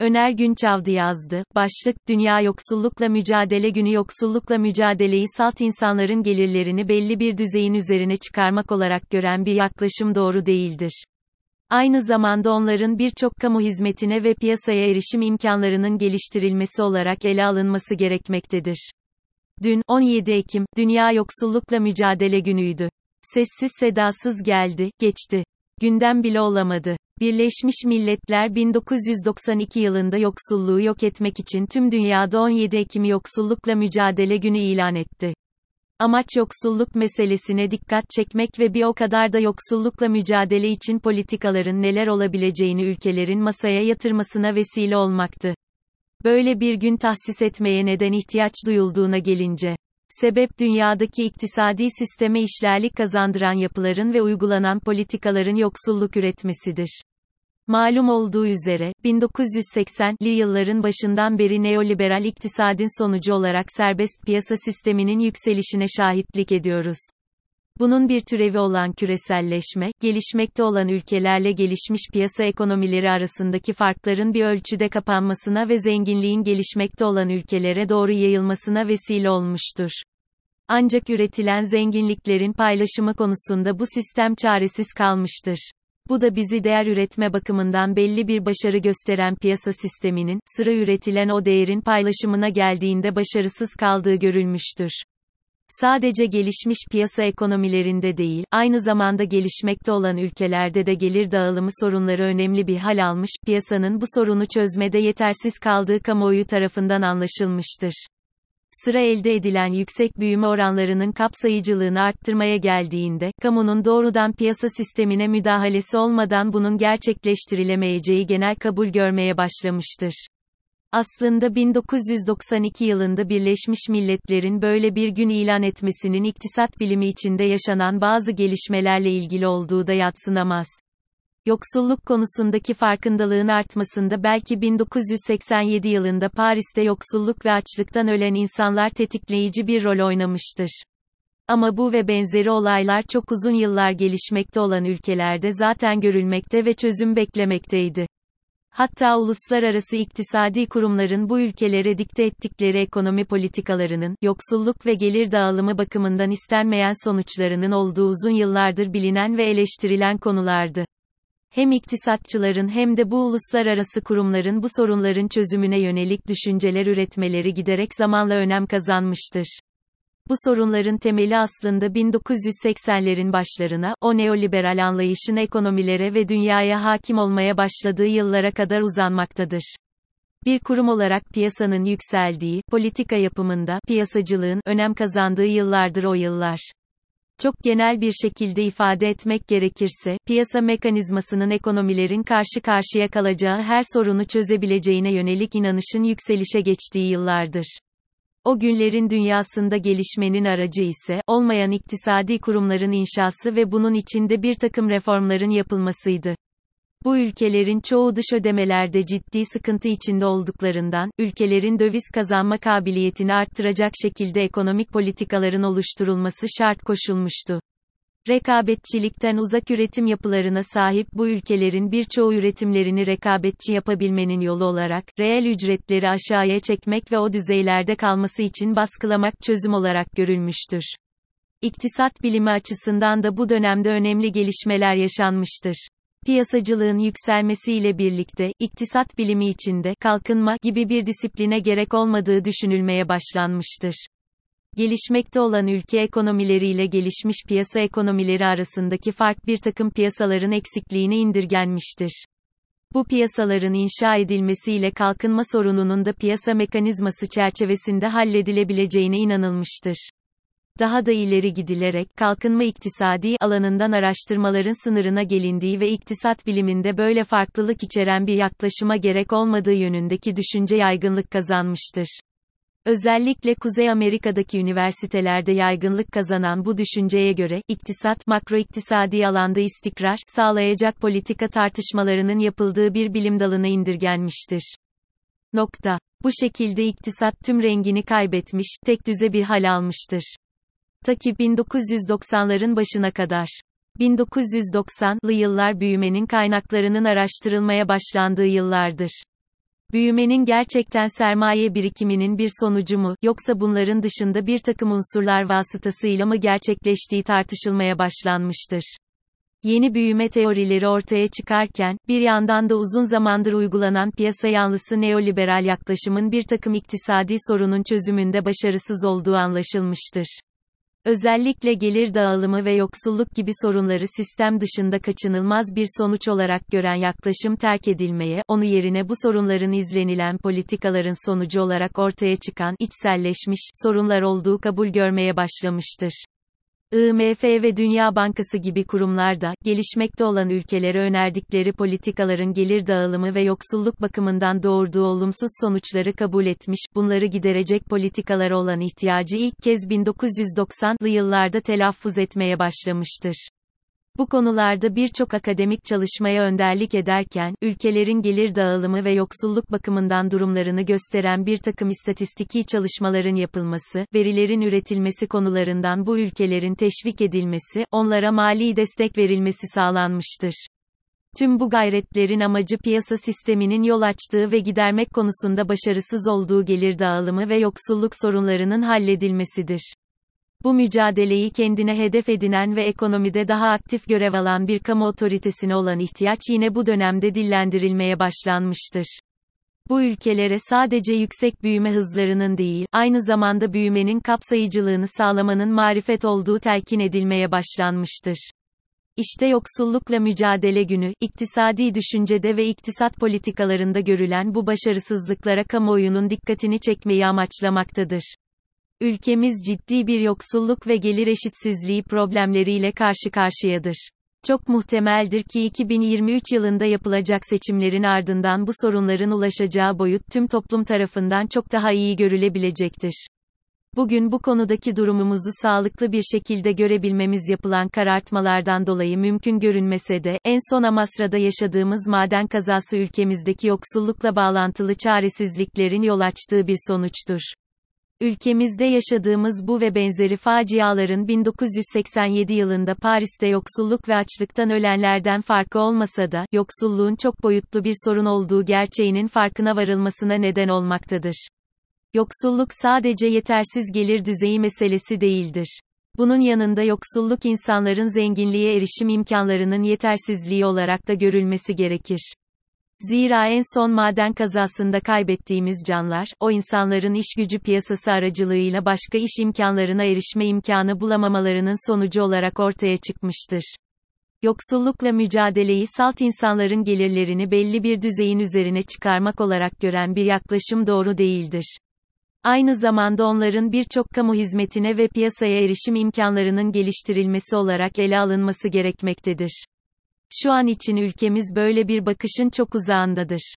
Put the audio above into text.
Öner Günçavdı yazdı. Başlık, Dünya Yoksullukla Mücadele Günü Yoksullukla mücadeleyi salt insanların gelirlerini belli bir düzeyin üzerine çıkarmak olarak gören bir yaklaşım doğru değildir. Aynı zamanda onların birçok kamu hizmetine ve piyasaya erişim imkanlarının geliştirilmesi olarak ele alınması gerekmektedir. Dün, 17 Ekim, Dünya Yoksullukla Mücadele Günü'ydü. Sessiz sedasız geldi, geçti. Gündem bile olamadı. Birleşmiş Milletler 1992 yılında yoksulluğu yok etmek için tüm dünyada 17 Ekim Yoksullukla Mücadele Günü ilan etti. Amaç yoksulluk meselesine dikkat çekmek ve bir o kadar da yoksullukla mücadele için politikaların neler olabileceğini ülkelerin masaya yatırmasına vesile olmaktı. Böyle bir gün tahsis etmeye neden ihtiyaç duyulduğuna gelince, sebep dünyadaki iktisadi sisteme işlerlik kazandıran yapıların ve uygulanan politikaların yoksulluk üretmesidir. Malum olduğu üzere, 1980'li yılların başından beri neoliberal iktisadin sonucu olarak serbest piyasa sisteminin yükselişine şahitlik ediyoruz. Bunun bir türevi olan küreselleşme, gelişmekte olan ülkelerle gelişmiş piyasa ekonomileri arasındaki farkların bir ölçüde kapanmasına ve zenginliğin gelişmekte olan ülkelere doğru yayılmasına vesile olmuştur. Ancak üretilen zenginliklerin paylaşımı konusunda bu sistem çaresiz kalmıştır. Bu da bizi değer üretme bakımından belli bir başarı gösteren piyasa sisteminin, sıra üretilen o değerin paylaşımına geldiğinde başarısız kaldığı görülmüştür. Sadece gelişmiş piyasa ekonomilerinde değil, aynı zamanda gelişmekte olan ülkelerde de gelir dağılımı sorunları önemli bir hal almış, piyasanın bu sorunu çözmede yetersiz kaldığı kamuoyu tarafından anlaşılmıştır sıra elde edilen yüksek büyüme oranlarının kapsayıcılığını arttırmaya geldiğinde, kamunun doğrudan piyasa sistemine müdahalesi olmadan bunun gerçekleştirilemeyeceği genel kabul görmeye başlamıştır. Aslında 1992 yılında Birleşmiş Milletler'in böyle bir gün ilan etmesinin iktisat bilimi içinde yaşanan bazı gelişmelerle ilgili olduğu da yatsınamaz. Yoksulluk konusundaki farkındalığın artmasında belki 1987 yılında Paris'te yoksulluk ve açlıktan ölen insanlar tetikleyici bir rol oynamıştır. Ama bu ve benzeri olaylar çok uzun yıllar gelişmekte olan ülkelerde zaten görülmekte ve çözüm beklemekteydi. Hatta uluslararası iktisadi kurumların bu ülkelere dikte ettikleri ekonomi politikalarının, yoksulluk ve gelir dağılımı bakımından istenmeyen sonuçlarının olduğu uzun yıllardır bilinen ve eleştirilen konulardı hem iktisatçıların hem de bu uluslararası kurumların bu sorunların çözümüne yönelik düşünceler üretmeleri giderek zamanla önem kazanmıştır. Bu sorunların temeli aslında 1980'lerin başlarına, o neoliberal anlayışın ekonomilere ve dünyaya hakim olmaya başladığı yıllara kadar uzanmaktadır. Bir kurum olarak piyasanın yükseldiği, politika yapımında, piyasacılığın, önem kazandığı yıllardır o yıllar. Çok genel bir şekilde ifade etmek gerekirse, piyasa mekanizmasının ekonomilerin karşı karşıya kalacağı her sorunu çözebileceğine yönelik inanışın yükselişe geçtiği yıllardır. O günlerin dünyasında gelişmenin aracı ise, olmayan iktisadi kurumların inşası ve bunun içinde bir takım reformların yapılmasıydı. Bu ülkelerin çoğu dış ödemelerde ciddi sıkıntı içinde olduklarından, ülkelerin döviz kazanma kabiliyetini arttıracak şekilde ekonomik politikaların oluşturulması şart koşulmuştu. Rekabetçilikten uzak üretim yapılarına sahip bu ülkelerin birçoğu üretimlerini rekabetçi yapabilmenin yolu olarak, reel ücretleri aşağıya çekmek ve o düzeylerde kalması için baskılamak çözüm olarak görülmüştür. İktisat bilimi açısından da bu dönemde önemli gelişmeler yaşanmıştır. Piyasacılığın yükselmesiyle birlikte, iktisat bilimi içinde, kalkınma gibi bir disipline gerek olmadığı düşünülmeye başlanmıştır. Gelişmekte olan ülke ekonomileriyle gelişmiş piyasa ekonomileri arasındaki fark bir takım piyasaların eksikliğine indirgenmiştir. Bu piyasaların inşa edilmesiyle kalkınma sorununun da piyasa mekanizması çerçevesinde halledilebileceğine inanılmıştır. Daha da ileri gidilerek, kalkınma iktisadi alanından araştırmaların sınırına gelindiği ve iktisat biliminde böyle farklılık içeren bir yaklaşıma gerek olmadığı yönündeki düşünce yaygınlık kazanmıştır. Özellikle Kuzey Amerika'daki üniversitelerde yaygınlık kazanan bu düşünceye göre, iktisat, makroiktisadi alanda istikrar, sağlayacak politika tartışmalarının yapıldığı bir bilim dalına indirgenmiştir. Nokta. Bu şekilde iktisat tüm rengini kaybetmiş, tek düze bir hal almıştır. Ta ki 1990'ların başına kadar. 1990'lı yıllar büyümenin kaynaklarının araştırılmaya başlandığı yıllardır. Büyümenin gerçekten sermaye birikiminin bir sonucu mu, yoksa bunların dışında bir takım unsurlar vasıtasıyla mı gerçekleştiği tartışılmaya başlanmıştır. Yeni büyüme teorileri ortaya çıkarken, bir yandan da uzun zamandır uygulanan piyasa yanlısı neoliberal yaklaşımın bir takım iktisadi sorunun çözümünde başarısız olduğu anlaşılmıştır. Özellikle gelir dağılımı ve yoksulluk gibi sorunları sistem dışında kaçınılmaz bir sonuç olarak gören yaklaşım terk edilmeye, onu yerine bu sorunların izlenilen politikaların sonucu olarak ortaya çıkan, içselleşmiş, sorunlar olduğu kabul görmeye başlamıştır. IMF ve Dünya Bankası gibi kurumlar da, gelişmekte olan ülkelere önerdikleri politikaların gelir dağılımı ve yoksulluk bakımından doğurduğu olumsuz sonuçları kabul etmiş, bunları giderecek politikalara olan ihtiyacı ilk kez 1990'lı yıllarda telaffuz etmeye başlamıştır. Bu konularda birçok akademik çalışmaya önderlik ederken, ülkelerin gelir dağılımı ve yoksulluk bakımından durumlarını gösteren bir takım istatistiki çalışmaların yapılması, verilerin üretilmesi konularından bu ülkelerin teşvik edilmesi, onlara mali destek verilmesi sağlanmıştır. Tüm bu gayretlerin amacı piyasa sisteminin yol açtığı ve gidermek konusunda başarısız olduğu gelir dağılımı ve yoksulluk sorunlarının halledilmesidir. Bu mücadeleyi kendine hedef edinen ve ekonomide daha aktif görev alan bir kamu otoritesine olan ihtiyaç yine bu dönemde dillendirilmeye başlanmıştır. Bu ülkelere sadece yüksek büyüme hızlarının değil, aynı zamanda büyümenin kapsayıcılığını sağlamanın marifet olduğu telkin edilmeye başlanmıştır. İşte yoksullukla mücadele günü, iktisadi düşüncede ve iktisat politikalarında görülen bu başarısızlıklara kamuoyunun dikkatini çekmeyi amaçlamaktadır. Ülkemiz ciddi bir yoksulluk ve gelir eşitsizliği problemleriyle karşı karşıyadır. Çok muhtemeldir ki 2023 yılında yapılacak seçimlerin ardından bu sorunların ulaşacağı boyut tüm toplum tarafından çok daha iyi görülebilecektir. Bugün bu konudaki durumumuzu sağlıklı bir şekilde görebilmemiz yapılan karartmalardan dolayı mümkün görünmese de, en son Amasra'da yaşadığımız maden kazası ülkemizdeki yoksullukla bağlantılı çaresizliklerin yol açtığı bir sonuçtur. Ülkemizde yaşadığımız bu ve benzeri faciaların 1987 yılında Paris'te yoksulluk ve açlıktan ölenlerden farkı olmasa da, yoksulluğun çok boyutlu bir sorun olduğu gerçeğinin farkına varılmasına neden olmaktadır. Yoksulluk sadece yetersiz gelir düzeyi meselesi değildir. Bunun yanında yoksulluk insanların zenginliğe erişim imkanlarının yetersizliği olarak da görülmesi gerekir. Zira en son maden kazasında kaybettiğimiz canlar, o insanların iş gücü piyasası aracılığıyla başka iş imkanlarına erişme imkanı bulamamalarının sonucu olarak ortaya çıkmıştır. Yoksullukla mücadeleyi salt insanların gelirlerini belli bir düzeyin üzerine çıkarmak olarak gören bir yaklaşım doğru değildir. Aynı zamanda onların birçok kamu hizmetine ve piyasaya erişim imkanlarının geliştirilmesi olarak ele alınması gerekmektedir. Şu an için ülkemiz böyle bir bakışın çok uzağındadır.